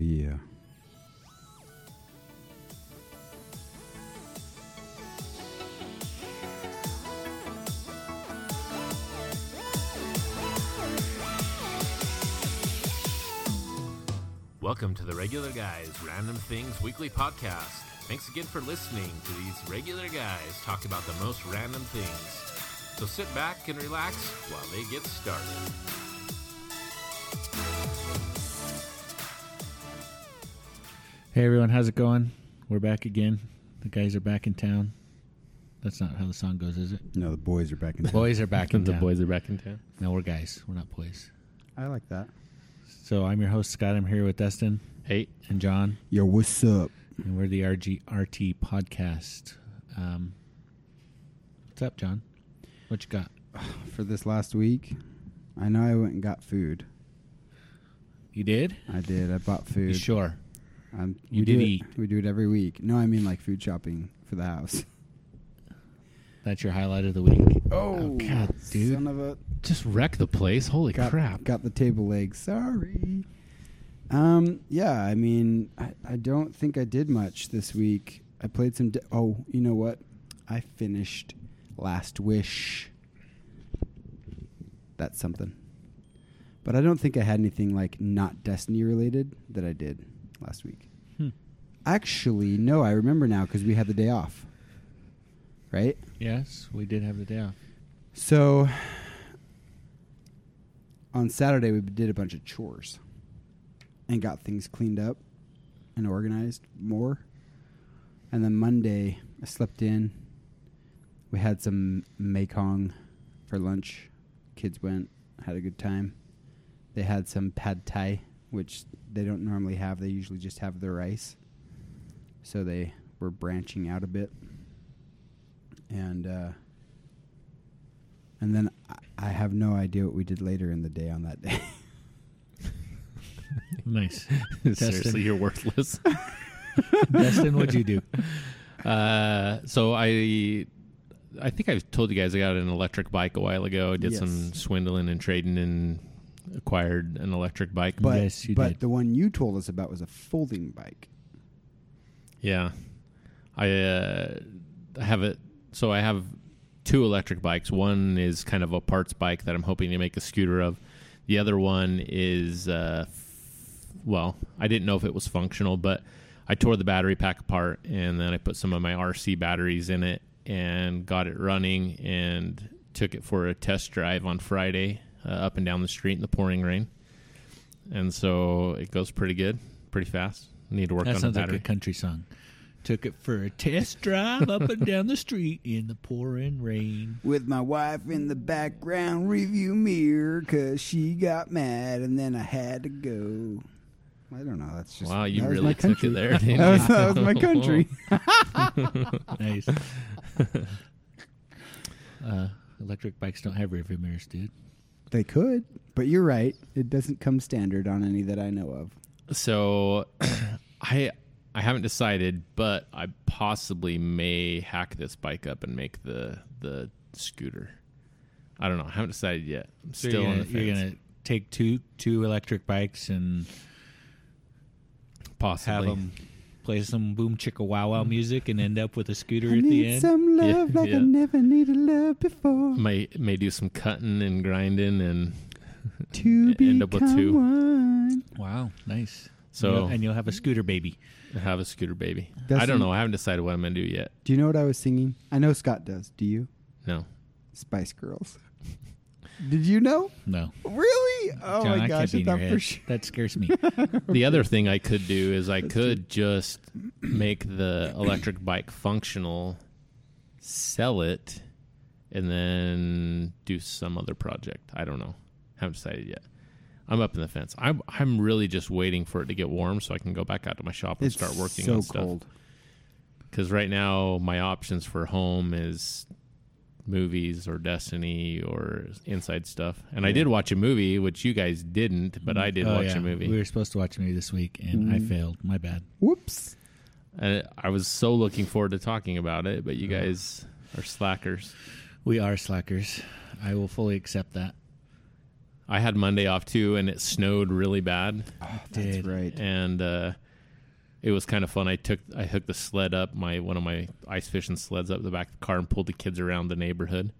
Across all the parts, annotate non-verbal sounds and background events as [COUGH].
Yeah. Welcome to the Regular Guys Random Things Weekly Podcast. Thanks again for listening to these regular guys talk about the most random things. So sit back and relax while they get started. Hey everyone, how's it going? We're back again. The guys are back in town. That's not how the song goes, is it? No, the boys are back in. The boys are back [LAUGHS] in town. the town. boys are back in town. No, we're guys. We're not boys. I like that. So I'm your host Scott. I'm here with Dustin Hey, and John, Yo, what's up? and we're the RG RT podcast. Um, what's up, John? What you got? [SIGHS] For this last week, I know I went and got food. You did? I did. I bought You food. sure? Um, You we did do it- We do it every week. No, I mean like food shopping for the house. [LAUGHS] That's your highlight of the week. Oh, God, dude. Son of a just wreck the place. Holy got, crap. Got the table legs. Sorry. Um. Yeah. I mean, I, I don't think I did much this week. I played some. Oh, you know what? I finished Last Wish. That's something. But I don't think I had anything like not Destiny related that I did last week. Hmm. Actually, no. I remember now because we had the day off. Right. Yes, we did have the day off. So on Saturday we did a bunch of chores and got things cleaned up and organized more. And then Monday I slept in. We had some Mekong for lunch. Kids went, had a good time. They had some pad thai, which they don't normally have. They usually just have the rice. So they were branching out a bit. And uh and then I, I have no idea what we did later in the day on that day. [LAUGHS] Nice. [LAUGHS] Seriously, you're worthless. [LAUGHS] Dustin, what'd you do? Uh, so I, I think I've told you guys I got an electric bike a while ago. I did Yes. some swindling and trading and acquired an electric bike. But Yes, you but did. the one you told us about was a folding bike. Yeah, I uh, have it. So I have two electric bikes. One is kind of a parts bike that I'm hoping to make a scooter of. The other one is, uh, f- well, I didn't know if it was functional, but I tore the battery pack apart and then I put some of my RC batteries in it and got it running and took it for a test drive on Friday uh, up and down the street in the pouring rain. And so it goes pretty good, pretty fast. Need to work That on the sounds like a country song. Took it for a test drive up and down the street in the pouring rain. With my wife in the background review mirror because she got mad and then I had to go. I don't know. That's just Wow, you that really my took country. it there. [LAUGHS] Didn't That was, that was my country. [LAUGHS] [LAUGHS] Nice. uh, electric bikes don't have rearview mirrors, dude. They could, but you're right. It doesn't come standard on any that I know of. So, [COUGHS] I I haven't decided, but I possibly may hack this bike up and make the the scooter. I don't know. I haven't decided yet. I'm So still you're on gonna, the fence. you're gonna take two two electric bikes and possibly have them play some boom chicka wow wow mm. music and end up with a scooter I at the need end. some love Yeah, like yeah. I never needed love before. May may do some cutting and grinding and to end up with two. one. wow, nice. So- You'll- and you'll have a scooter baby. have a scooter baby. I don't know. I haven't decided what I'm gonna do yet. Do you know what I was singing? I know Scott does. Do you? No. Spice Girls. [LAUGHS] Did you know? No, Really? Oh John, my I gosh! can't be in your head. sure. That scares me. [LAUGHS] The other thing I could do is I could just make the electric bike functional, sell it, and then do some other project. I don't know. Haven't decided yet. I'm up in the fence. I'm I'm really just waiting for it to get warm so I can go back out to my shop and start working so on stuff. cold. Because right now my options for home is movies or Destiny or inside stuff. And I did watch a movie, which you guys didn't, but I did Oh, watch yeah. a movie. We were supposed to watch a movie this week, and I Mm. failed. My bad. Whoops. And I was so looking forward to talking about it, but you guys are slackers. We are slackers. I will fully accept that. I had Monday off too, and it snowed really bad, That's right. and uh, it was kind of fun. I took I hooked the sled up, my one of my ice fishing sleds up the back of the car, and pulled the kids around the neighborhood,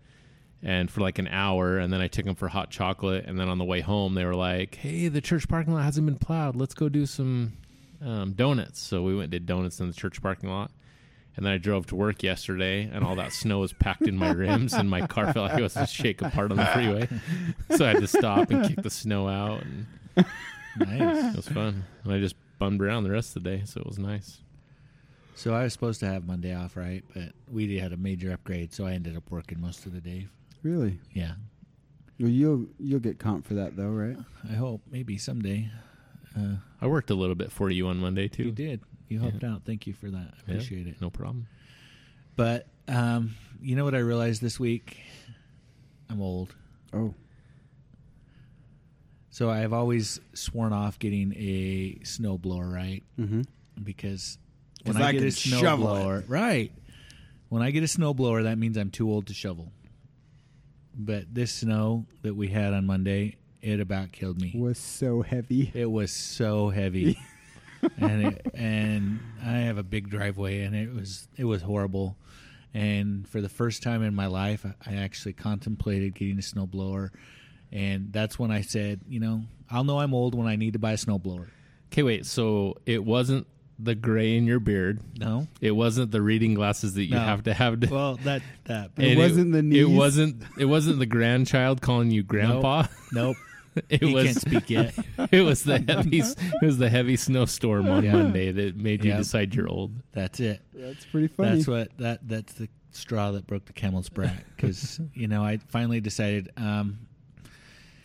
and for like an hour, and then I took them for hot chocolate, and then on the way home, they were like, "Hey, the church parking lot hasn't been plowed. Let's go do some um, donuts." So we went and did donuts in the church parking lot. And then I drove to work yesterday, and all that snow was packed in my rims, and my car [LAUGHS] felt like it was to shake apart on the freeway. So I had to stop and kick the snow out, and [LAUGHS] Nice. it was fun. And I just bummed around the rest of the day, so it was nice. So I was supposed to have Monday off, right? But we had a major upgrade, so I ended up working most of the day. Really? Yeah. Well, you'll you'll get comp for that though, right? I hope maybe someday. Uh, I worked a little bit for you on Monday too. you did. You Yeah. helped out. Thank you for that. I Yeah. appreciate it. No problem. But um, you know what I realized this week? I'm old. Oh, So I've always sworn off getting a snowblower, right? mm-hmm. Because 'Cause when I, I get a snowblower, right? When I get a snowblower, that means I'm too old to shovel. But this snow that we had on Monday, it about killed me. It was so heavy. It was so heavy, [LAUGHS] and it, and I have a big driveway, and it was it was horrible. And for the first time in my life, I- I actually contemplated getting a snowblower, and that's when I said, you know, I'll know I'm old when I need to buy a snowblower. Okay, wait. So it wasn't the gray in your beard. No, It wasn't the reading glasses that you No. have to have. To, well that that It wasn't the It wasn't. It wasn't the grandchild calling you grandpa. nope. [LAUGHS] It he was. can't speak yet. [LAUGHS] It was the heavy. It was the heavy snowstorm on Yeah. Monday that made you Yeah. decide you're old. That's it. That's pretty funny. That's what that that's the straw that broke the camel's back because [LAUGHS] you know I finally decided um,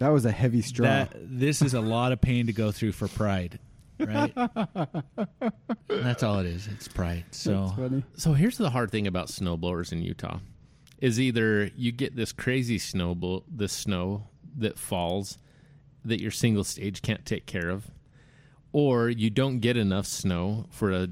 that was a heavy straw. that this is a lot of pain to go through for pride, right? that's all it is. It's pride. So So here's the hard thing about snowblowers in Utah: is either you get this crazy snow, blo- this snow that falls that your single stage can't take care of, or you don't get enough snow for a,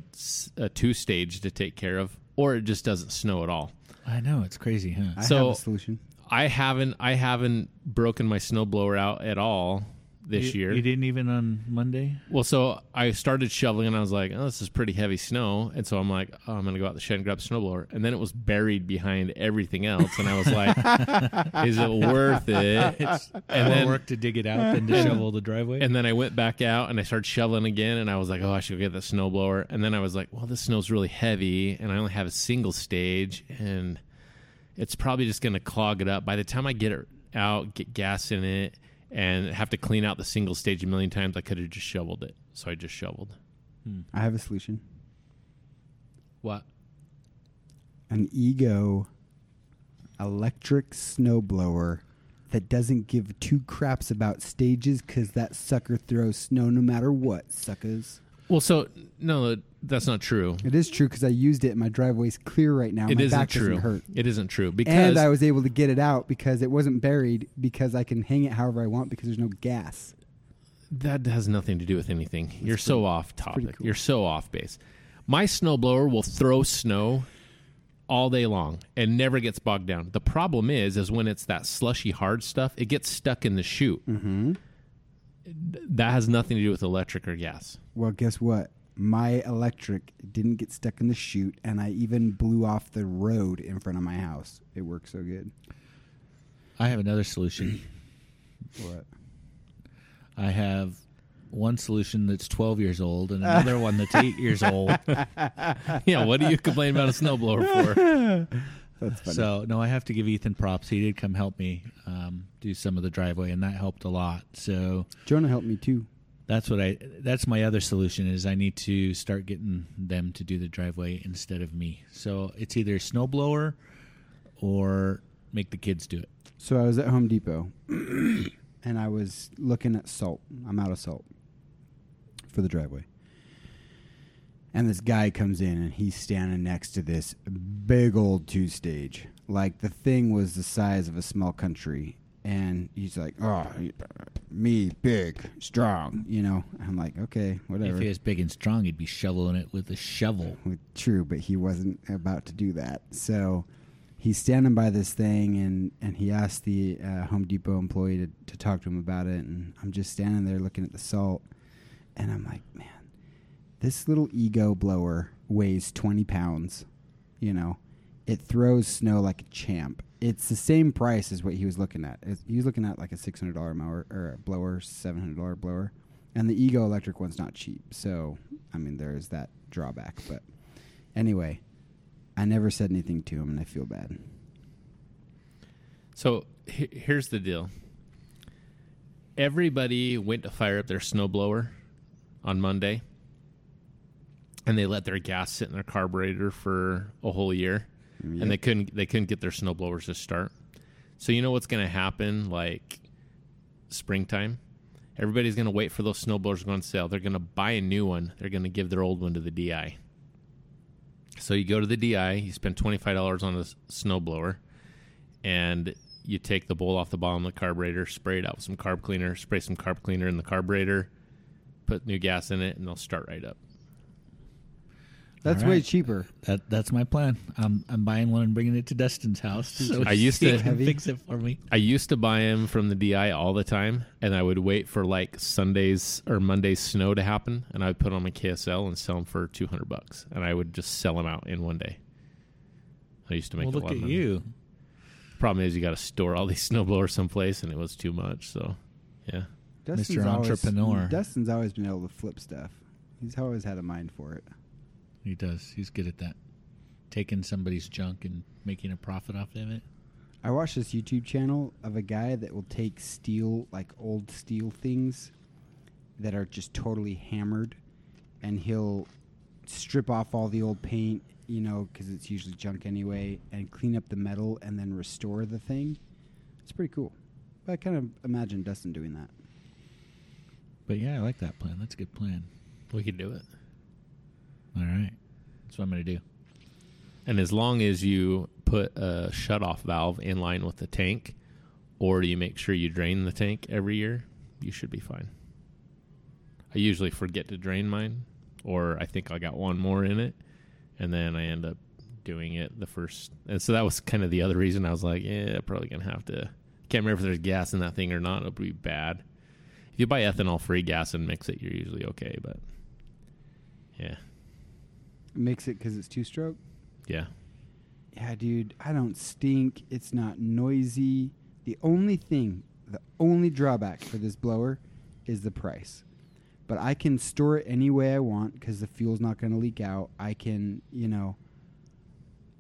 a two stage to take care of, or it just doesn't snow at all. I know it's crazy, huh? I So- have a solution. I haven't I haven't broken my snowblower out at all this You- year. you didn't even on Monday. Well, so I started shoveling and I was like, oh, this is pretty heavy snow. And so I'm like, oh, I'm going to go out the shed and grab a snowblower. And then it was buried behind everything else. And I was like, [LAUGHS] is it worth it? It's And more then- work to dig it out than to shovel the driveway. And then I went back out and I started shoveling again. And I was like, oh, I should get the snowblower. And then I was like, well, this snow's really heavy. And I only have a single stage. And it's probably just going to clog it up. By the time I get it out, get gas in it, and have to clean out the single stage a million times, I could have just shoveled it. So I just shoveled. Hmm. I have a solution. what? An ego electric snowblower that doesn't give two craps about stages because that sucker throws snow no matter what, suckers. Well, so no, that's not true. It is true because I used it. and My driveway's clear right now. It my isn't back true. doesn't hurt. It isn't true because And I was able to get it out because it wasn't buried because I can hang it however I want because there's no gas. that has nothing to do with anything. You're so off topic. cool. You're so off base. My snowblower will throw snow all day long and never gets bogged down. The problem is, is when it's that slushy hard stuff, it gets stuck in the chute. Mm-hmm. That has nothing to do with electric or gas. Well, guess what? My electric didn't get stuck in the chute, and I even blew off the road in front of my house. It worked so good. I have another solution. [CLEARS THROAT] What? I have one solution that's 12 years old and another [LAUGHS] one that's 8 years old. [LAUGHS] yeah, what do you complain about a snowblower for? [LAUGHS] That's funny. So, no, I have to give Ethan props. He did come help me um, do some of the driveway, and that helped a lot. So, Jonah helped me too. that's what I that's my other solution is I need to start getting them to do the driveway instead of me. So, it's either snowblower or make the kids do it. So I was at Home Depot, [COUGHS] and I was looking at salt. I'm out of salt for the driveway. And this guy comes in, and he's standing next to this big old two stage. Like the thing was the size of a small country. And he's like, "Oh, me big, strong," you know. I'm like, "Okay, whatever." If he was big and strong, he'd be shoveling it with a shovel. True, but he wasn't about to do that. So he's standing by this thing and and he asked the uh, Home Depot employee to, to talk to him about it and I'm just standing there looking at the salt and I'm like man this little ego blower weighs 20 pounds you know? It throws snow like a champ. It's the same price as what he was looking at. He was looking at like a $600 mower or a blower $700 blower and the ego electric one's not cheap. So I mean there's that drawback but anyway I never said anything to him and I feel bad. So he- here's the deal. Everybody went to fire up their snowblower on Monday, and they let their gas sit in their carburetor for a whole year, Yep. and they couldn't they couldn't get their snowblowers to start. So you know what's going to happen like springtime? Everybody's going to wait for those snowblowers to go on sale. They're going to buy a new one. They're going to give their old one to the DI. So you go to the DI, you spend twenty five dollars on a s- snowblower, and you take the bowl off the bottom of the carburetor, spray it out with some carb cleaner, spray some carb cleaner in the carburetor, put new gas in it, and they'll start right up. That's All way cheaper That that's my plan. I'm I'm buying one and bringing it to Dustin's house. So I used to- Heavy? fix it for me. I used to buy them from the DI all the time, and I would wait for like Sundays or Mondays snow to happen, and I would put on my KSL and sell them for two hundred bucks, and I would just sell them out in one day. I used to make Well, a look lot at of money. you. Problem is, you got to store all [LAUGHS] these snowblowers someplace, and it was too much. So, yeah, Mr. Entrepreneur. Dustin's always been able to flip stuff he's always had a mind for it He does. He's good at that. Taking somebody's junk and making a profit off of it. I watched this YouTube channel of a guy that will take steel, like old steel things that are just totally hammered, and he'll strip off all the old paint, you know, because it's usually junk anyway, and clean up the metal and then restore the thing. It's pretty cool. I kind of imagine Dustin doing that. But yeah, I like that plan. That's a good plan. we could do it. All right. That's what I'm going to do. And as long as you put a shutoff valve in line with the tank, or do you make sure you drain the tank every year, you should be fine. I usually forget to drain mine, or I think I got one more in it, and then I end up doing it the first. And so that was kind of the other reason I was like, yeah, probably gonna have to. Can't remember if there's gas in that thing or not. It'll be bad. If you buy ethanol free gas and mix it, you're usually okay. But yeah, Mix it because it's two stroke. yeah. Yeah, dude, I don't stink. It's not noisy. The only thing, the only drawback for this blower is the price. But I can store it any way I want because the fuel's not going to leak out. I can, you know,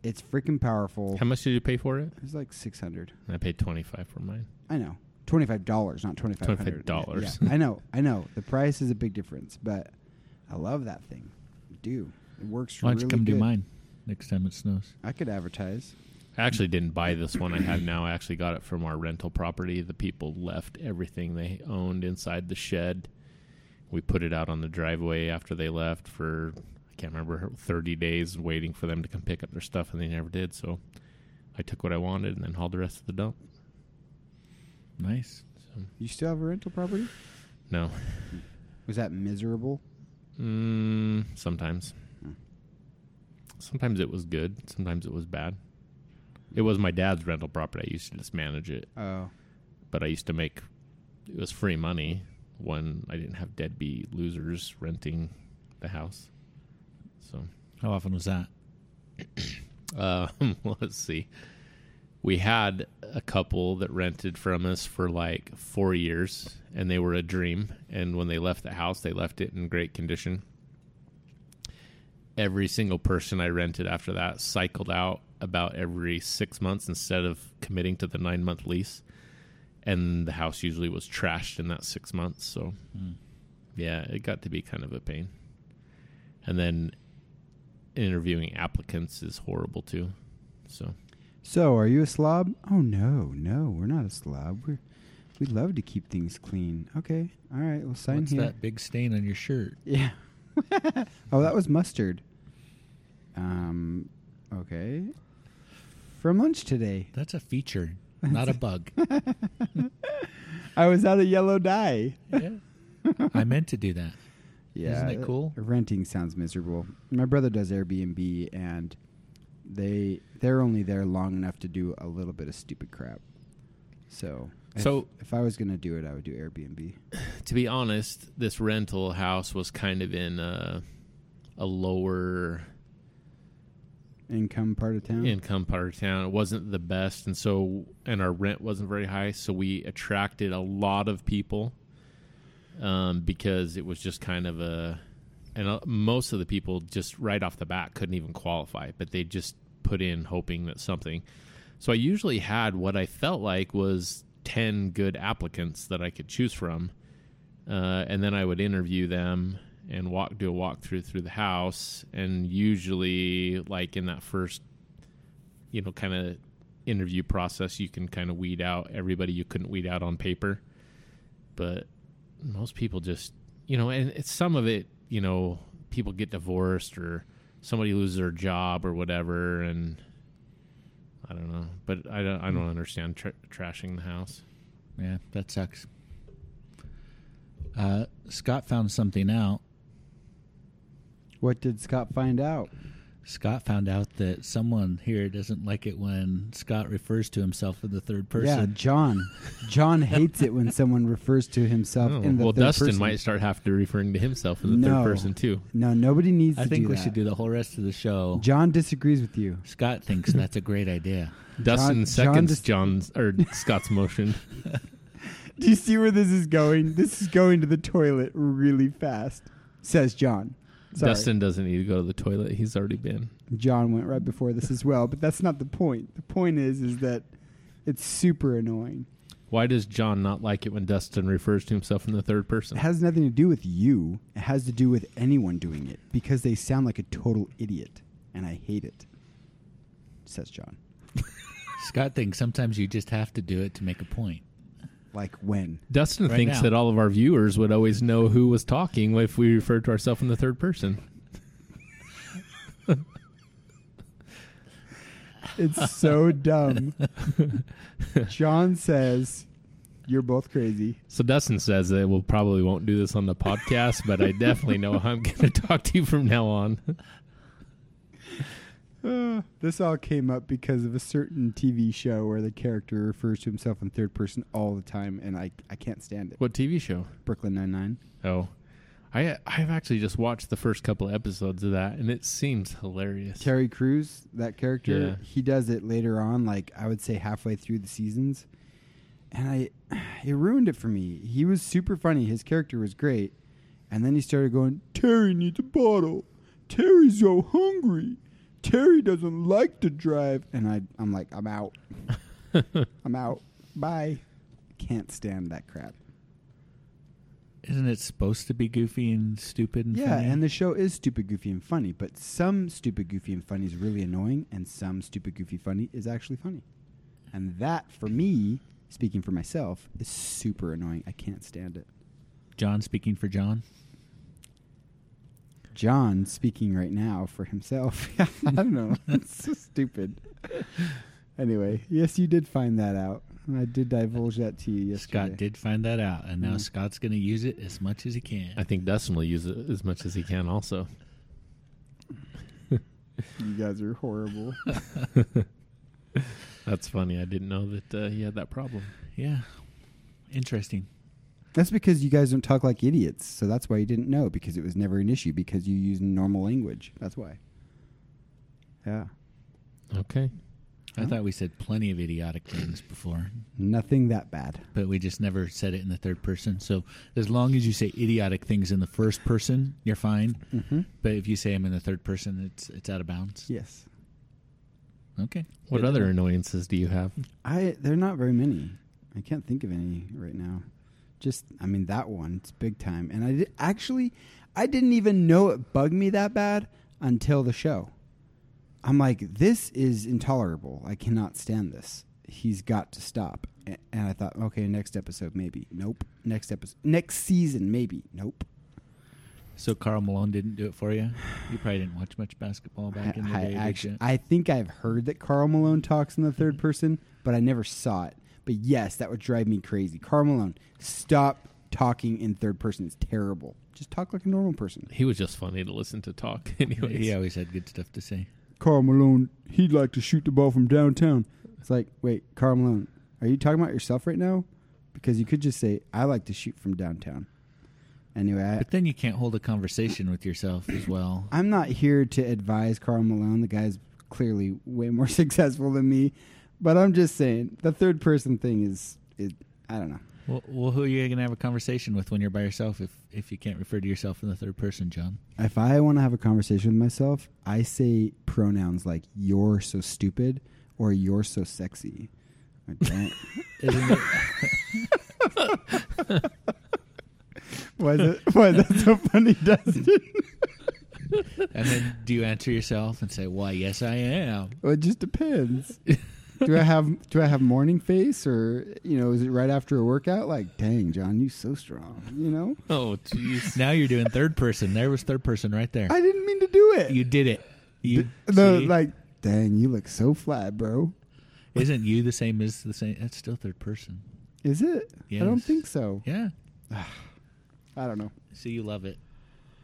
it's freaking powerful. How much did you pay for it? It's like 600. I paid twenty five for mine. I know. $25, not 2500 $25. Yeah, I know. I know. The price is a big difference, but I love that thing. I do. It works Why don't really you come do mine next time it snows? I could advertise. I actually didn't buy this one I have now. I actually got it from our rental property. The people left everything they owned inside the shed. We put it out on the driveway after they left for I can't remember 30 days waiting for them to come pick up their stuff and they never did. So I took what I wanted and then hauled the rest of the dump. Nice. So You still have a rental property? no. Was that miserable? Mm, sometimes. Sometimes it was good, sometimes it was bad. It was my dad's rental property. I used to just manage it. Oh. but I used to make it was free money when I didn't have deadbeat losers renting the house. So, How often was that? uh, [COUGHS] [LAUGHS] let's see. We had a couple that rented from us for like four years, and they were a dream. And when they left the house, they left it in great condition. Every single person I rented after that cycled out about every six months instead of committing to the nine month lease. And the house usually was trashed in that six months. So, Hmm. yeah, it got to be kind of a pain. And then interviewing applicants is horrible too. So, So, are you a slob? Oh no, no, we're not a slob. We're we love to keep things clean. Okay, all right, we'll sign What's here. that big stain on your shirt? Yeah. [LAUGHS] oh, that was mustard. Um, okay. From lunch today, That's a feature, [LAUGHS] not a bug. [LAUGHS] I was out of yellow dye. yeah. I meant to do that. Yeah, Isn't it cool? Renting sounds miserable. My brother does Airbnb, and They they're only there long enough to do a little bit of stupid crap. So if, So- if I was gonna do it, I would do Airbnb. To be honest, this rental house was kind of in a, a lower Income part of town. income part of town. It wasn't the best, and so and our rent wasn't very high, so we attracted a lot of people um, because it was just kind of a, and uh, most of the people just right off the bat couldn't even qualify, but they just put in hoping that something. So I usually had what I felt like was ten good applicants that I could choose from, uh, and then I would interview them and walk do a walkthrough through the house. And usually like in that first you know kind of interview process you can kind of weed out everybody you couldn't weed out on paper. But most people just you know and it's some of it you know people get divorced or somebody loses their job or whatever. And i don't know. But i don't i don't understand tr- trashing the house. Yeah, that sucks. Uh, Scott found something out. what did Scott find out? Scott found out that someone here doesn't like it when Scott refers to himself in the third person. Yeah, person. John. John [LAUGHS] hates it when someone refers to himself Oh, in the well third dustin person. might start having to referring to himself in the No. third person too No, nobody needs I to think we that. should do the whole rest of the show. John disagrees with you. Scott thinks that's a great idea. dustin John seconds just- john's or scott's motion [LAUGHS] Do you see where this is going? This is going to the toilet really fast, says John. Sorry. Dustin doesn't need to go to the toilet. He's already been. John went right before this as well, but that's not the point. The point is is that it's super annoying. Why does John not like it when Dustin refers to himself in the third person? It has nothing to do with you. It has to do with anyone doing it because they sound like a total idiot, and I hate it. Says John. [LAUGHS] Scott thinks sometimes you just have to do it to make a point. Like when? Dustin Right thinks now. that all of our viewers would always know who was talking if we referred to ourselves in the third person. [LAUGHS] It's so dumb. [LAUGHS] John says, "You're both crazy." So Dustin says that we'll probably won't do this on the podcast, but I definitely know how I'm going to talk to you from now on. Uh, this all came up because of a certain TV show where the character refers to himself in third person all the time, and I I can't stand it. What TV show? Brooklyn Nine Nine. Oh, I I've actually just watched the first couple of episodes of that, and it seems hilarious. Terry Crews, that character, Yeah. he does it later on, like I would say halfway through the seasons, and I [SIGHS] it ruined it for me. He was super funny. His character was great, and then he started going, "Terry needs a bottle. Terry's so hungry. Terry doesn't like to drive." And I I'm like, I'm out. [LAUGHS] I'm out. Bye. Can't stand that crap. Isn't it supposed to be goofy and stupid and Yeah, funny? and the show is stupid, goofy, and funny, but some stupid, goofy, and funny is really annoying, and some stupid, goofy, funny is actually funny. And that, for me, speaking for myself, is super annoying. I can't stand it. John speaking for John. John speaking right now for himself. [LAUGHS] I don't know. [LAUGHS] it's so stupid. Anyway, yes, you did find that out. I did divulge that to you yesterday. Scott did find that out, and now Mm. Scott's going to use it as much as he can. I think Dustin will use it as much as he can. Also, [LAUGHS] You guys are horrible. that's funny. I didn't know that uh, he had that problem. yeah, interesting. That's because you guys don't talk like idiots. So that's why you didn't know because it was never an issue because you use normal language. That's why. Yeah. Okay. I Huh? thought we said plenty of idiotic things before, Nothing that bad. but we just never said it in the third person. So as long as you say idiotic things in the first person, you're fine. Mm-hmm. But if you say them in the third person, it's it's out of bounds. Yes. Okay. What Good other annoyances do you have? I they're not very many. I can't think of any right now. Just I mean that one. It's big time. And I did, actually I didn't even know it bugged me that bad until the show. I'm like this is intolerable. I cannot stand this. He's got to stop. And I thought, okay, next episode maybe. Nope. Next episode. Next season maybe. Nope. So Karl Malone didn't do it for you. You probably didn't watch much basketball back in the I, day. actually. I think I've heard that Karl Malone talks in the third mm-hmm. person, but I never saw it. But yes, that would drive me crazy. Karl Malone, stop talking in third person. It's terrible. Just talk like a normal person. He was just funny to listen to talk. [LAUGHS] Anyways, he always had good stuff to say. Karl Malone, he'd like to shoot the ball from downtown. It's like, wait, Karl Malone, are you talking about yourself right now? Because you could just say, I like to shoot from downtown. Anyway, I, But then you can't hold a conversation with yourself as well. I'm not here to advise Karl Malone. The guy's clearly way more [LAUGHS] successful than me. But I'm just saying, the third person thing is, it, I don't know. Well, well, who are you going to have a conversation with when you're by yourself if, if you can't refer to yourself in the third person, John? If I want to have a conversation with myself, I say pronouns like "you're so stupid" or "you're so sexy." I don't. [LAUGHS] Isn't it? [LAUGHS] why is it? Why is that so funny, Dustin? [LAUGHS] and then do you answer yourself and say, "Why, yes, I am." well, it just depends. Do I have Do I have morning face, or you know, is it right after a workout? Like, dang, John, you so strong. You know, Oh, jeez. Now you're doing third person. There was third person right there. I didn't mean to do it. You did it. You no, see? like, dang, you look so flat, bro. isn't you the same as the same? That's still third person. Is it? I don't think so. Yeah. [SIGHS] I don't know. See, you love it.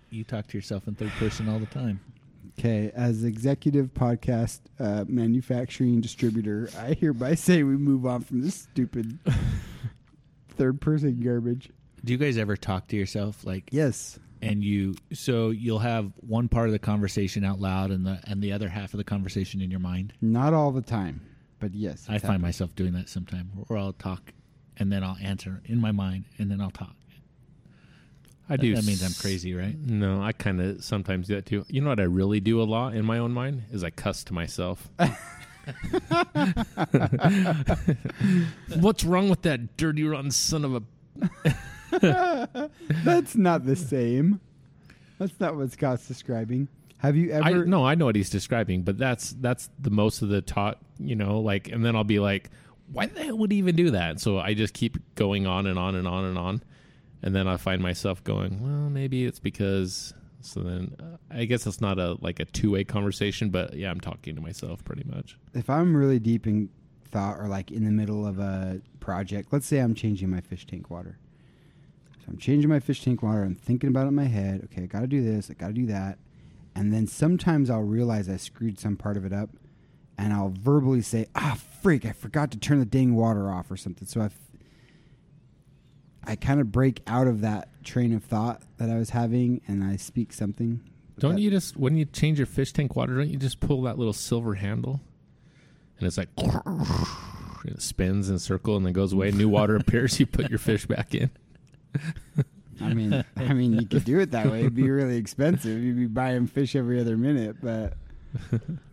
You talk to yourself in third person all the time. Okay, as executive podcast uh, manufacturing distributor, I hereby say we move on from this stupid [LAUGHS] third person garbage. Do you guys ever talk to yourself like Yes. and you so you'll have one part of the conversation out loud and the and the other half of the conversation in your mind? Not all the time, but yes. I it's find happened. myself doing that sometime where I'll talk and then I'll answer in my mind and then I'll talk. I do. That means I'm crazy, right? No, I kind of sometimes do that too. You know what I really do a lot in my own mind is I cuss to myself. [LAUGHS] [LAUGHS] What's wrong with that dirty rotten son of a? [LAUGHS] That's not the same. That's not what Scott's describing. Have you I ever? no, I know what he's describing, but that's that's the most of the talk. You know, like, and then I'll be like, why the hell would he even do that? So I just keep going on and on and on and on, and then I find myself going, well, maybe it's because. So then, uh, I guess it's not a like a two way conversation, but yeah, I'm talking to myself pretty much. If I'm really deep in thought or like in the middle of a project, let's say I'm changing my fish tank water. So I'm changing my fish tank water. I'm thinking about it in my head. Okay, I got to do this. I got to do that. And then sometimes I'll realize I screwed some part of it up, and I'll verbally say, "Ah, freak! I forgot to turn the dang water off or something." So I, I kind of break out of that train of thought that I was having, and I speak something. Don't That- you just when you change your fish tank water, don't you just pull that little silver handle, and it's like [LAUGHS] and it spins in a circle and then goes away. New water [LAUGHS] appears. You put your fish back in. [LAUGHS] I mean, I mean, you could do it that way. It'd be really expensive. You'd be buying fish every other minute, but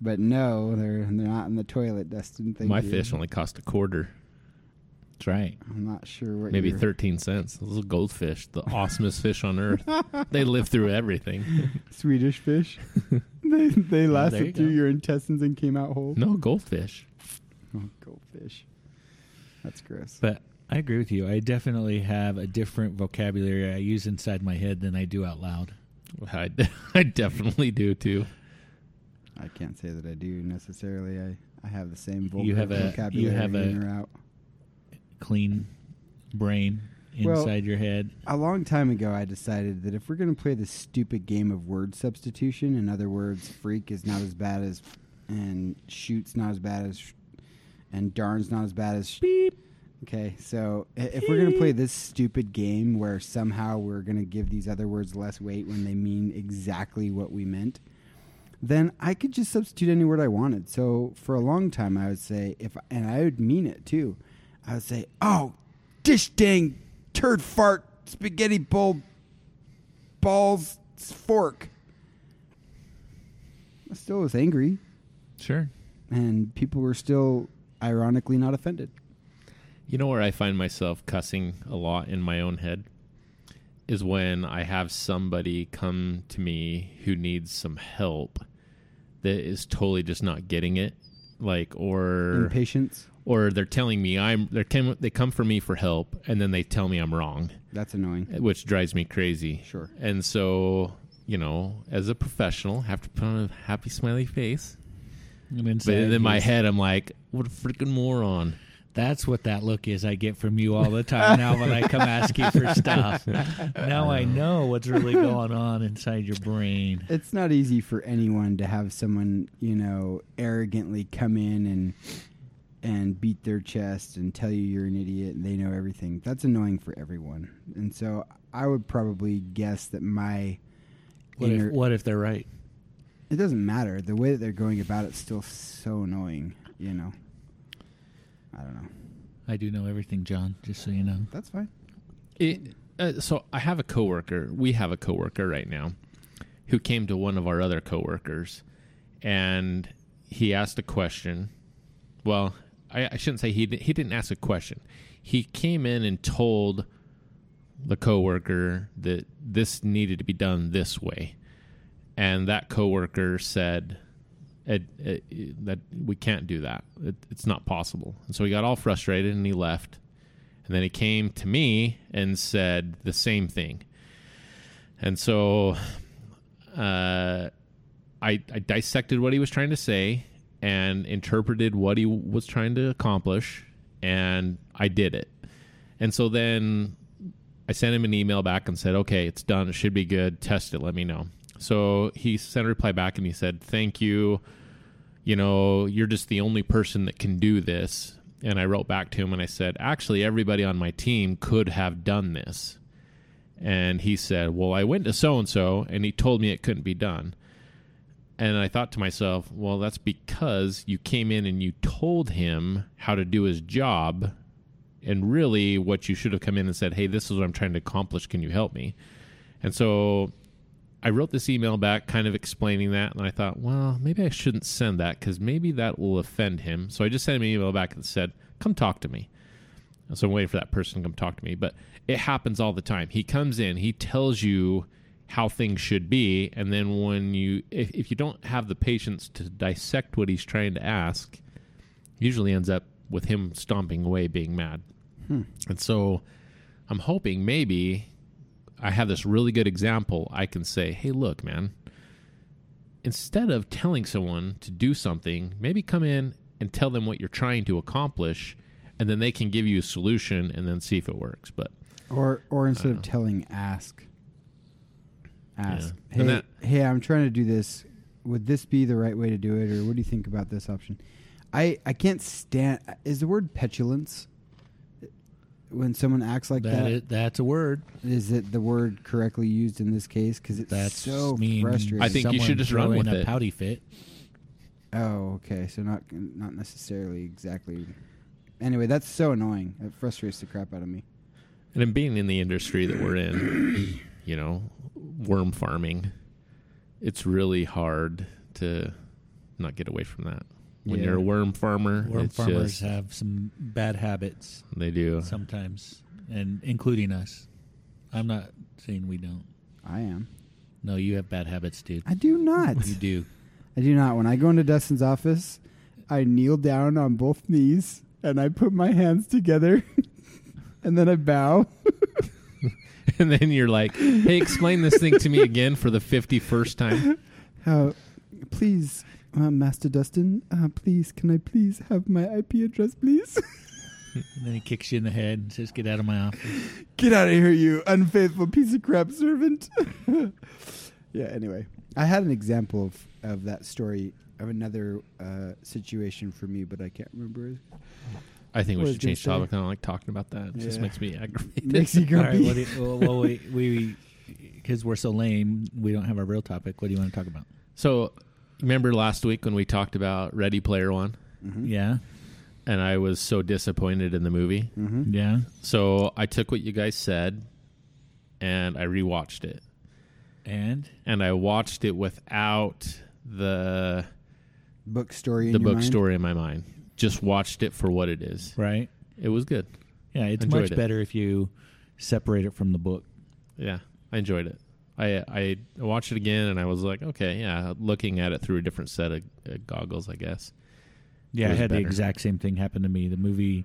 but no, they're they're not in the toilet, Dustin. Thank My you. fish only cost a quarter, That's right. I'm not sure what. maybe you're- thirteen cents. Those are goldfish, the awesomest fish on earth. [LAUGHS] They live through everything. Swedish fish. [LAUGHS] they they lasted there you through go. your intestines and came out whole. No goldfish. Oh, goldfish. That's gross. But I agree with you. I definitely have a different vocabulary I use inside my head than I do out loud. I, [LAUGHS] I definitely do too. I can't say that I do necessarily. I I have the same voc- You have a- you vocabulary have a- in or out. Clean brain Well- inside your head. A long time ago, I decided that if we're going to play this stupid game of word substitution, in other words, freak is not as bad as, and shoot's not as bad as, and darn's not as bad as. Beep. Okay, so if we're going to play this stupid game where somehow we're going to give these other words less weight when they mean exactly what we meant, then I could just substitute any word I wanted. So for a long time, I would say if, and I would mean it too. I would say, "Oh, dish dang turd fart spaghetti bowl balls fork." I still was angry, Sure. and people were still ironically not offended. You know where I find myself cussing a lot in my own head is when I have somebody come to me who needs some help that is totally just not getting it, like or Impatience. Or they're telling me I'm they come they come for me for help and then they tell me I'm wrong, That's annoying. Uh, which drives me crazy. Sure. And so you know, as a professional, have to put on a happy smiley face. And But in my head, I'm like, what a freaking moron. That's what that look is I get from you all the time now when I come ask you for stuff. [LAUGHS] Now I know what's really [LAUGHS] going on inside your brain. It's not easy for anyone to have someone, you know, arrogantly come in and and beat their chest and tell you you're an idiot and they know everything. That's annoying for everyone. And so I would probably guess that my What inner- if, what if they're right? it doesn't matter. The way that they're going about it's still so annoying, you know. I don't know. I do know everything, John, just so you know. That's fine. It, uh, so I have a coworker. We have a coworker right now who came to one of our other coworkers, and he asked a question. Well, I, I shouldn't say he he didn't ask a question. He came in and told the coworker that this needed to be done this way, and that coworker said. It, it, that we can't do that. It, it's not possible. And so he got all frustrated and he left. And then he came to me and said the same thing. And so uh, I, I dissected what he was trying to say and interpreted what he was trying to accomplish, and I did it. And so then I sent him an email back and said, okay, it's done. It should be good. Test it. Let me know. So he sent a reply back and he said, thank you. You know, you're just the only person that can do this. And I wrote back to him and I said, actually, everybody on my team could have done this. And he said, well, I went to so and so and he told me it couldn't be done. And I thought to myself, well, that's because you came in and you told him how to do his job. And really, what you should have come in and said, hey, this is what I'm trying to accomplish. Can you help me? And so I wrote this email back kind of explaining that. And I thought, well, maybe I shouldn't send that because maybe that will offend him. So I just sent him an email back that said, come talk to me. And so I'm waiting for that person to come talk to me. But it happens all the time. He comes in, he tells you how things should be. And then when you, if, if you don't have the patience to dissect what he's trying to ask, usually ends up with him stomping away, being mad. And so I'm hoping maybe I have this really good example. I can say, hey, look, man, instead of telling someone to do something, maybe come in and tell them what you're trying to accomplish, and then they can give you a solution and then see if it works. But Or or instead Uh. of telling, ask. Ask. Yeah. Hey, that- hey, I'm trying to do this. Would this be the right way to do it, or what do you think about this option? I I can't stand. Is the word petulance when someone acts like that? That Is is, that's a word. Is it the word correctly used in this case? Because it's That's so mean frustrating. I think you should just run throwing with a it. pouty fit. Oh, okay. So not not necessarily exactly. Anyway, that's so annoying. It frustrates the crap out of me. and in being in the industry that we're in, you know, worm farming, it's really hard to not get away from that. When Yeah. you're a worm farmer, Worm it's farmers just have some bad habits they do. sometimes, and including us. I'm not saying we don't. I am. No, you have bad habits, dude. I do not. You do. [LAUGHS] I do not. When I go into Dustin's office, I kneel down on both knees and I put my hands together [LAUGHS] and then I bow. [LAUGHS] [LAUGHS] and then you're like, "Hey, explain this thing to me again for the fifty-first time." [LAUGHS] Uh, please, uh, Master Dustin, uh, please, can I please have my IP address, please? [LAUGHS] And then he kicks you in the head and says, "Get out of my office." Get out of here, you unfaithful piece of crap servant. yeah, anyway. I had an example of, of that story of another uh, situation for me, but I can't remember. I think we should change say? topic. I don't like talking about that. It just makes me [LAUGHS] aggravated. Makes you [LAUGHS] All right. grumpy. What do you, well, well, we we because we're so lame, we don't have a real topic. What do you want to talk about? So, remember last week when we talked about Ready Player One, Mhm. Yeah, and I was so disappointed in the movie. Mhm. yeah. So I took what you guys said, and I rewatched it, And and I watched it without the Book story in the your book mind? story in my mind. Just watched it for what it is. right, It was good. yeah. It's Enjoyed much it. better if you separate it from the book. Yeah, I enjoyed it. I I watched it again, and I was like, okay, yeah, looking at it through a different set of uh, goggles, I guess. Yeah, I had the exact same thing happen to me. The movie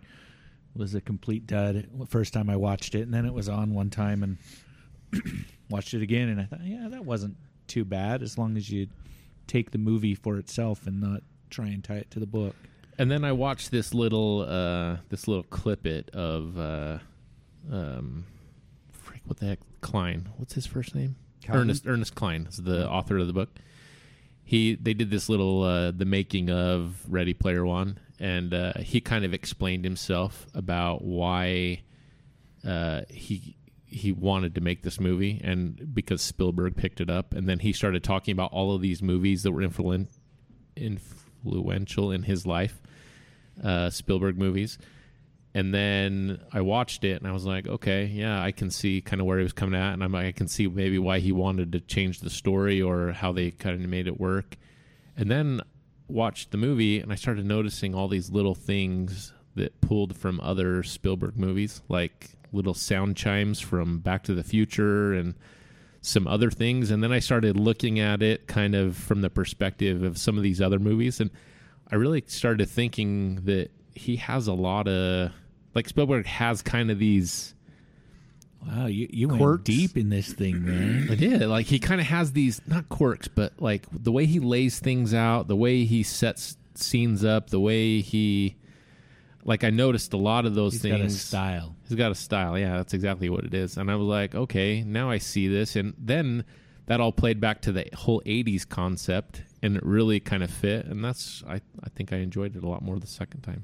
was a complete dud first time I watched it, and then it was on one time and [COUGHS] watched it again, and I thought, yeah, that wasn't too bad as long as you take the movie for itself and not try and tie it to the book. And then I watched this little uh, this little clippet of uh, um, frick, what the heck, Cline? What's his first name? Ernest Ernest Cline is the author of the book. He they did this little uh, the making of Ready Player One, and uh, he kind of explained himself about why uh, he he wanted to make this movie, and because Spielberg picked it up, and then he started talking about all of these movies that were influen- influential in his life, uh, Spielberg movies. And then I watched it and I was like, okay, yeah, I can see kind of where he was coming at, and I'm like, I can see maybe why he wanted to change the story or how they kind of made it work. And then watched the movie and I started noticing all these little things that pulled from other Spielberg movies, like little sound chimes from Back to the Future and some other things. And then I started looking at it kind of from the perspective of some of these other movies. And I really started thinking that he has a lot of, like, Spielberg has kind of these. Wow, you you Quirks. went deep in this thing, man. I did. Like, he kind of has these, not quirks, but like the way he lays things out, the way he sets scenes up, the way he. Like I noticed a lot of those He's things. got a style. He's got a style. Yeah, that's exactly what it is. And I was like, okay, now I see this. And then that all played back to the whole 80s concept and it really kind of fit. And that's, I, I think I enjoyed it a lot more the second time.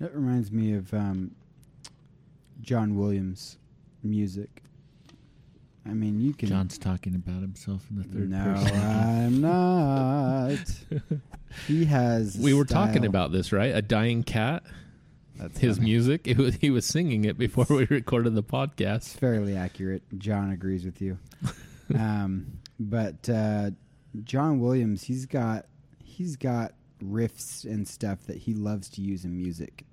That reminds me of um, John Williams music. I mean, you can. Jon's talking about himself in the third no, person. I'm not. [LAUGHS] he has. We were talking about this, right? A dying cat, That's his funny. music. It was, he was singing it before we recorded the It's podcast. fairly accurate. Jon agrees with you. [LAUGHS] um, but uh, John Williams, he's got he's got riffs and stuff that he loves to use in music,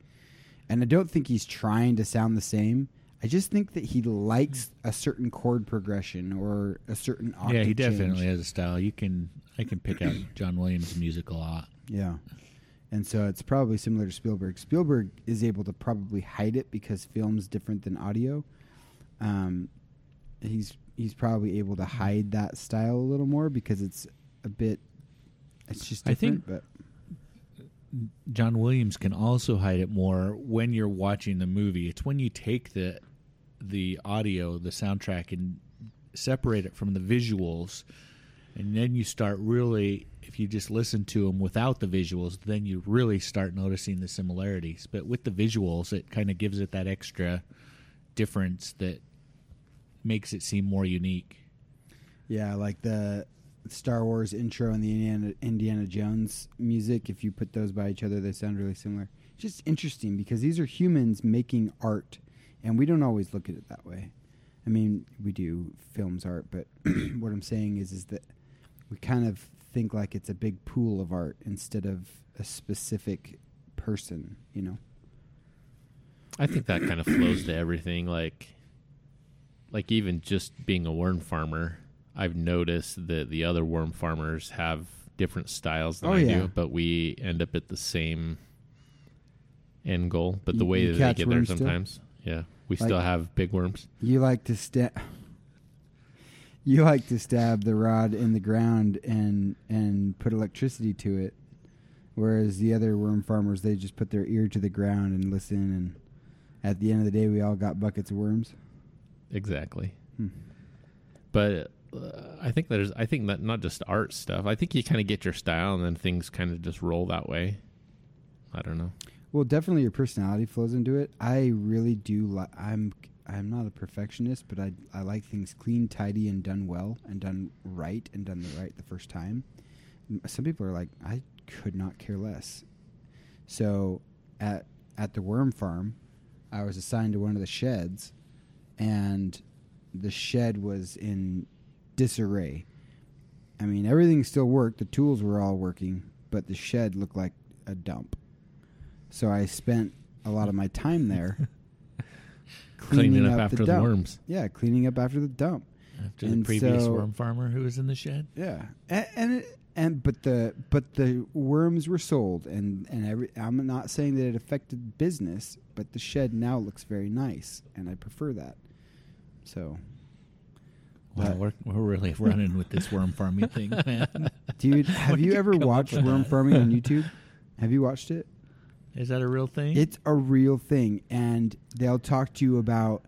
and I don't think he's trying to sound the same. I just think that he likes a certain chord progression or a certain octave yeah, he definitely change. has a style. You can I can pick out [COUGHS] John Williams' music a lot. Yeah. And so it's probably similar to Spielberg. Spielberg is able to probably hide it because film's different than audio. Um, he's he's probably able to mm-hmm. hide that style a little more because it's a bit. It's just I think- different, John Williams can also hide it more when you're watching the movie. It's when you take the the audio, the soundtrack, and separate it from the visuals, and then you start really. If you just listen to them without the visuals, then you really start noticing the similarities. But with the visuals, it kind of gives it that extra difference that makes it seem more unique. yeah, like the Star Wars intro and the Indiana, Indiana Jones music. If you put those by each other, they sound really similar. It's just interesting because these are humans making art, and we don't always look at it that way. I mean, we do films art, but [CLEARS THROAT] what I'm saying is, is that we kind of think like it's a big pool of art instead of a specific person. You know? I think that kind of flows to everything. Like, like even just being a worm farmer, I've noticed that the other worm farmers have different styles than Oh, I yeah. do, but we end up at the same end goal. But the You- way you that they get there worms still? sometimes, yeah, we Like- still have big worms. You like to stab. You like to stab the rod in the ground and and put electricity to it, whereas the other worm farmers they just put their ear to the ground and listen. And at the end of the day, we all got buckets of worms. Exactly. Hmm. But uh, I think there's, I think that not just art stuff. I think you kind of get your style, and then things kind of just roll that way. I don't know. Well, definitely your personality flows into it. I really do. Li- I'm I'm not a perfectionist, but I I like things clean, tidy, and done well, and done right, and done the right the first time. Some people are like, I could not care less. So at at the worm farm, I was assigned to one of the sheds, and the shed was in disarray. I mean, everything still worked. The tools were all working, but the shed looked like a dump. So I spent a lot of my time there [LAUGHS] Cleaning, up, after the dump. worms. Yeah, cleaning up after the dump. After the previous so- worm farmer who was in the shed. Yeah, and and, it, and but the but the worms were sold, and and every. I'm not saying that it affected business, but the shed now looks very nice, and I prefer that. So, Wow, we're, we're really [LAUGHS] running with this worm farming thing, [LAUGHS] man. dude, [LAUGHS] have you you ever watched worm that? farming on YouTube? Have you watched it? Is that a real thing? It's a real thing, and they'll talk to you about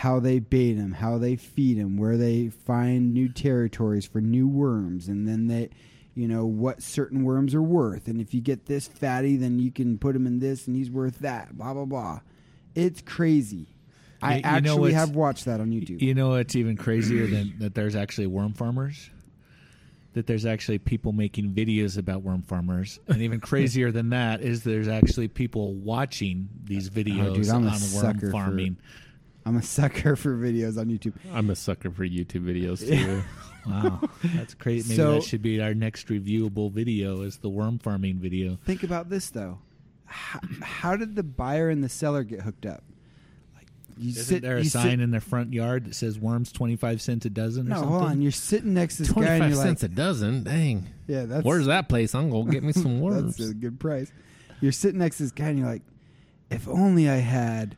how they bait them, how they feed them, where they find new territories for new worms, and then they, you know, what certain worms are worth. And if you get this fatty, then you can put him in this, and he's worth that. Blah blah blah. It's crazy. I You- know actually have watched that on YouTube. You know what's even crazier than that? There's actually worm farmers. That there's actually people making videos about worm farmers, and even crazier than that is there's actually people watching these videos Oh, dude, on worm for- farming. I'm a sucker for videos on YouTube. I'm a sucker for YouTube videos too. [LAUGHS] Wow, that's crazy. Maybe So- that should be our next reviewable video is the worm farming video. Think about this though. How, how did the buyer and the seller get hooked up? Like you Isn't there a you sign in their front yard that says worms twenty five cents a dozen? Or no, something? hold on. You're sitting next to this Twenty guy, and you're cents like, a dozen. Dang. "Yeah, that's Where's that place? I'm gonna get me some [LAUGHS] worms. That's a good price." You're sitting next to this guy, and you're like, "If only I had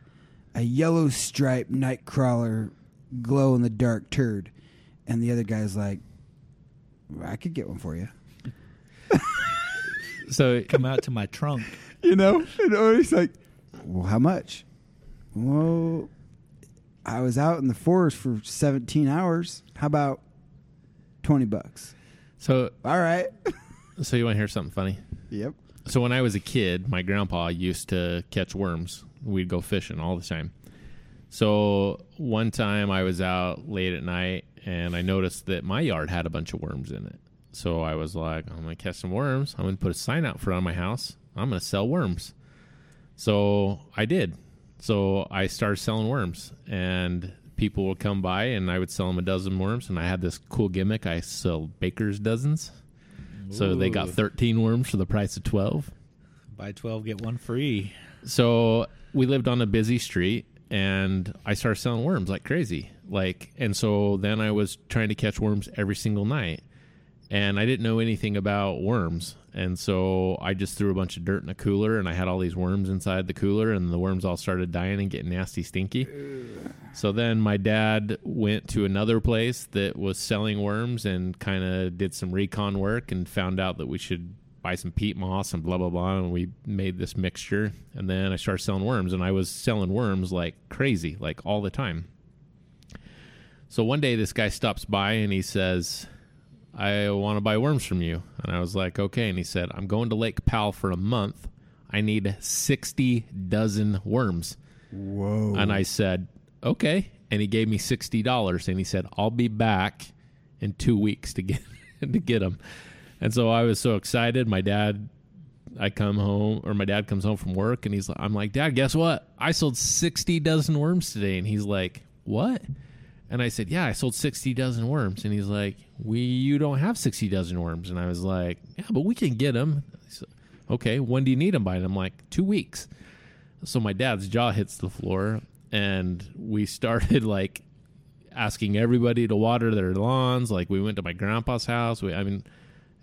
a yellow striped nightcrawler, glow in the dark turd," and the other guy's like, "I could get one for you." [LAUGHS] so it Come out to my trunk. [LAUGHS] you know and always like well how much well i was out in the forest for 17 hours how about 20 bucks so all right [LAUGHS] so you want to hear something funny? yep So when I was a kid, my grandpa used to catch worms. We'd go fishing all the time. So one time I was out late at night and I noticed that my yard had a bunch of worms in it. So I was like, I'm gonna catch some worms. I'm gonna put a sign out front of my house. I'm gonna sell worms. So I did. So I started selling worms, and people would come by, and I would sell them a dozen worms. And I had this cool gimmick: I sell baker's dozens. So they got 13 worms for the price of 12. Buy twelve, get one free. So we lived on a busy street and I started selling worms like crazy. Like and so then I was trying to catch worms every single night. And I didn't know anything about worms. And so I just threw a bunch of dirt in a cooler and I had all these worms inside the cooler and the worms all started dying and getting nasty stinky. So then my dad went to another place that was selling worms and kind of did some recon work and found out that we should buy some peat moss and blah blah blah and we made this mixture and then I started selling worms and I was selling worms like crazy like all the time. So one day this guy stops by and he says, "I want to buy worms from you." And I was like, "Okay." And he said, "I'm going to Lake Powell for a month. I need 60 dozen worms." whoa And I said, okay. And he gave me sixty dollars, and he said, "I'll be back in two weeks to get [LAUGHS] to get them." And so I was so excited. My dad, I come home, or my dad comes home from work, and he's, I'm like, "Dad, guess what? I sold sixty dozen worms today." And he's like, "What?" And I said, "Yeah, I sold sixty dozen worms." And he's like, "We, you don't have sixty dozen worms." And I was like, "Yeah, but we can get them." okay, when do you need them by? And I'm like, two weeks. So my dad's jaw hits the floor, and we started [LAUGHS] like asking everybody to water their lawns. Like we went to my grandpa's house. We, I mean,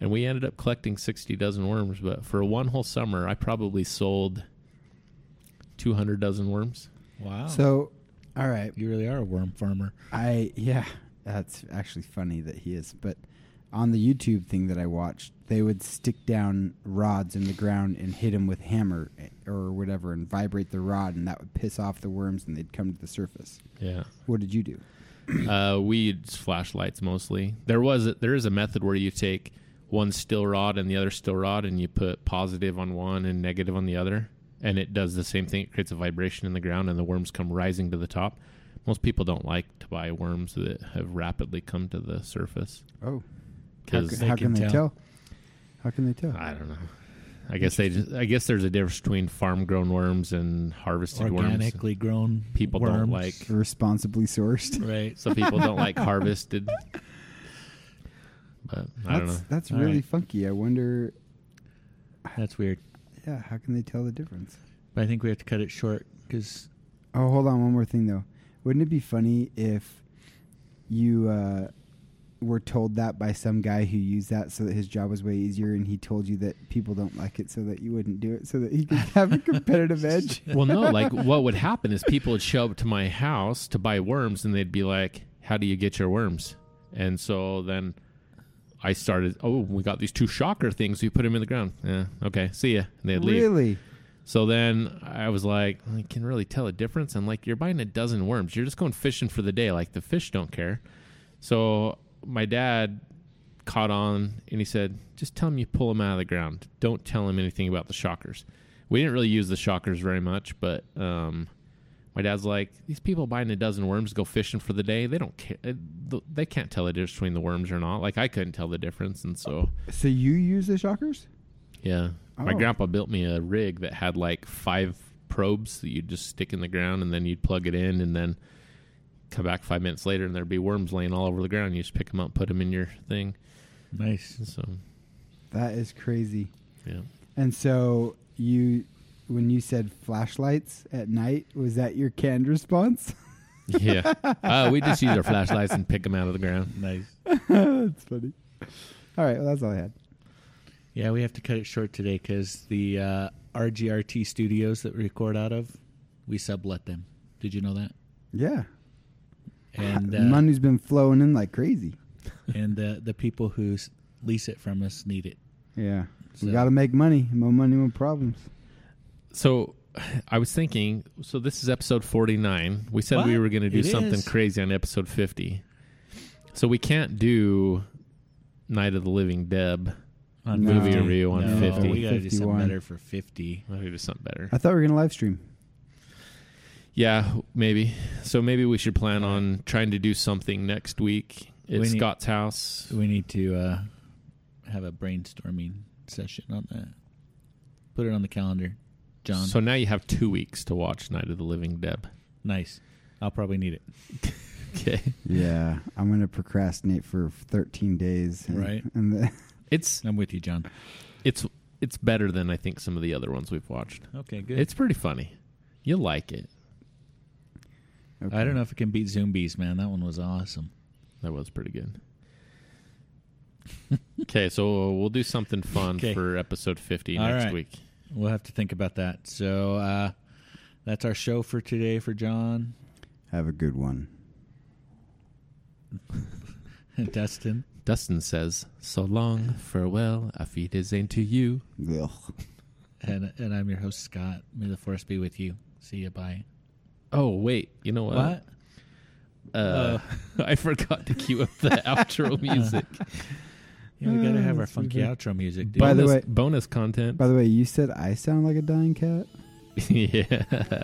and we ended up collecting sixty dozen worms. But for one whole summer, I probably sold two hundred dozen worms. Wow. so all right you really are a worm farmer. i yeah that's actually funny that he is but on the youtube thing that i watched they would stick down rods in the ground and hit them with hammer eh, or whatever and vibrate the rod and that would piss off the worms and they'd come to the surface Yeah. what did you do Uh, we used flashlights mostly. There was a, there is a method where you take one still rod and the other still rod, and you put positive on one and negative on the other, and it does the same thing. It creates a vibration in the ground, and the worms come rising to the top. Most people don't like to buy worms that have rapidly come to the surface oh how, because ca- They how can can they tell. tell how can they tell I don't know. I guess they just. I guess there's a difference between farm grown worms and harvested worms. Organically grown. People worms. don't like. responsibly sourced Right. Some people don't like harvested. But I don't know. that's that's All really right. funky i wonder That's weird. yeah how can they tell the difference But I think we have to cut it short because Oh, hold on, one more thing though. Wouldn't it be funny if you uh, were told that by some guy who used that so that his job was way easier, and he told you that people don't like it, so that you wouldn't do it, so that he could [LAUGHS] have a competitive edge? [LAUGHS] well, no, like what would happen is people would show up to my house to buy worms, and they'd be like, "How do you get your worms?" And so then I started. Oh, we got these two shocker things. We put them in the ground. Yeah, okay, see ya. And they'd leave. Really? So then I was like, I can really tell a difference. And like, you're buying a dozen worms. You're just going fishing for the day. Like the fish don't care. So my dad caught on and he said, just tell him you pull them out of the ground. Don't tell him anything about the shockers. We didn't really use the shockers very much, but um, my dad's like, these people buying a dozen worms to go fishing for the day, they don't care. Uh, they can't tell the difference between the worms or not. Like I couldn't tell the difference, and so So you use the shockers? yeah, my Oh. grandpa built me a rig that had like five probes that you'd just stick in the ground, and then you'd plug it in, and then come back five minutes later, and there'd be worms laying all over the ground. You just pick them up, put them in your thing. Nice. So That is crazy. yeah, And so you, when you said flashlights at night, was that your canned response? [LAUGHS] yeah. uh, we just use our flashlights and pick them out of the ground. Nice. [LAUGHS] that's funny. All right, well, that's all I had. Yeah, we have to cut it short today because the uh, RGRT studios that we record out of, we sublet them. Did you know that? Yeah, And uh, money's been flowing in like crazy. and the the people who lease it from us need it. Yeah, So- we got to make money. More money, more problems. So [SIGHS] I was thinking, so this is episode 49. We said we were going to do It something is. crazy on episode 50. So we can't do Night of the Living Deb. On No. Movie review on no, 50. We got to do something better for 50. I'll do something better. I thought we were gonna live stream. Yeah, maybe. So maybe we should plan on trying to do something next week at We need- Scott's house. We need to uh, have a brainstorming session on that. Put it on the calendar, Jon. So now you have two weeks to watch Night of the Living Deb. nice. I'll probably need it. [LAUGHS] [LAUGHS] Okay. Yeah, I'm gonna procrastinate for 13 days. And, Right. And the, It's I'm with you, Jon. it's it's better than I think some of the other ones we've watched. Okay, good. It's pretty funny. You'll like it. okay. I don't know if it can beat Zombies, man. That one was awesome. That was pretty good. [LAUGHS] okay, so we'll do something fun 'Kay. for episode 50 All next right. week. We'll have to think about that. So uh, that's our show for today for Jon Have a good one. and [LAUGHS] Dustin. Dustin says, So long, farewell, auf Wiedersehen to you. Ugh. And, and I'm your host, Scott. May the force be with you. See you. Bye. Oh, wait, you know what? Uh, [LAUGHS] I forgot to cue up the [LAUGHS] outro music. Yeah, we got to have our funky pretty outro music, dude. By the bonus, way- bonus content. By the way, you said I sound like a dying cat. [LAUGHS] yeah.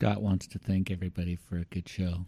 Scott wants to thank everybody for a good show.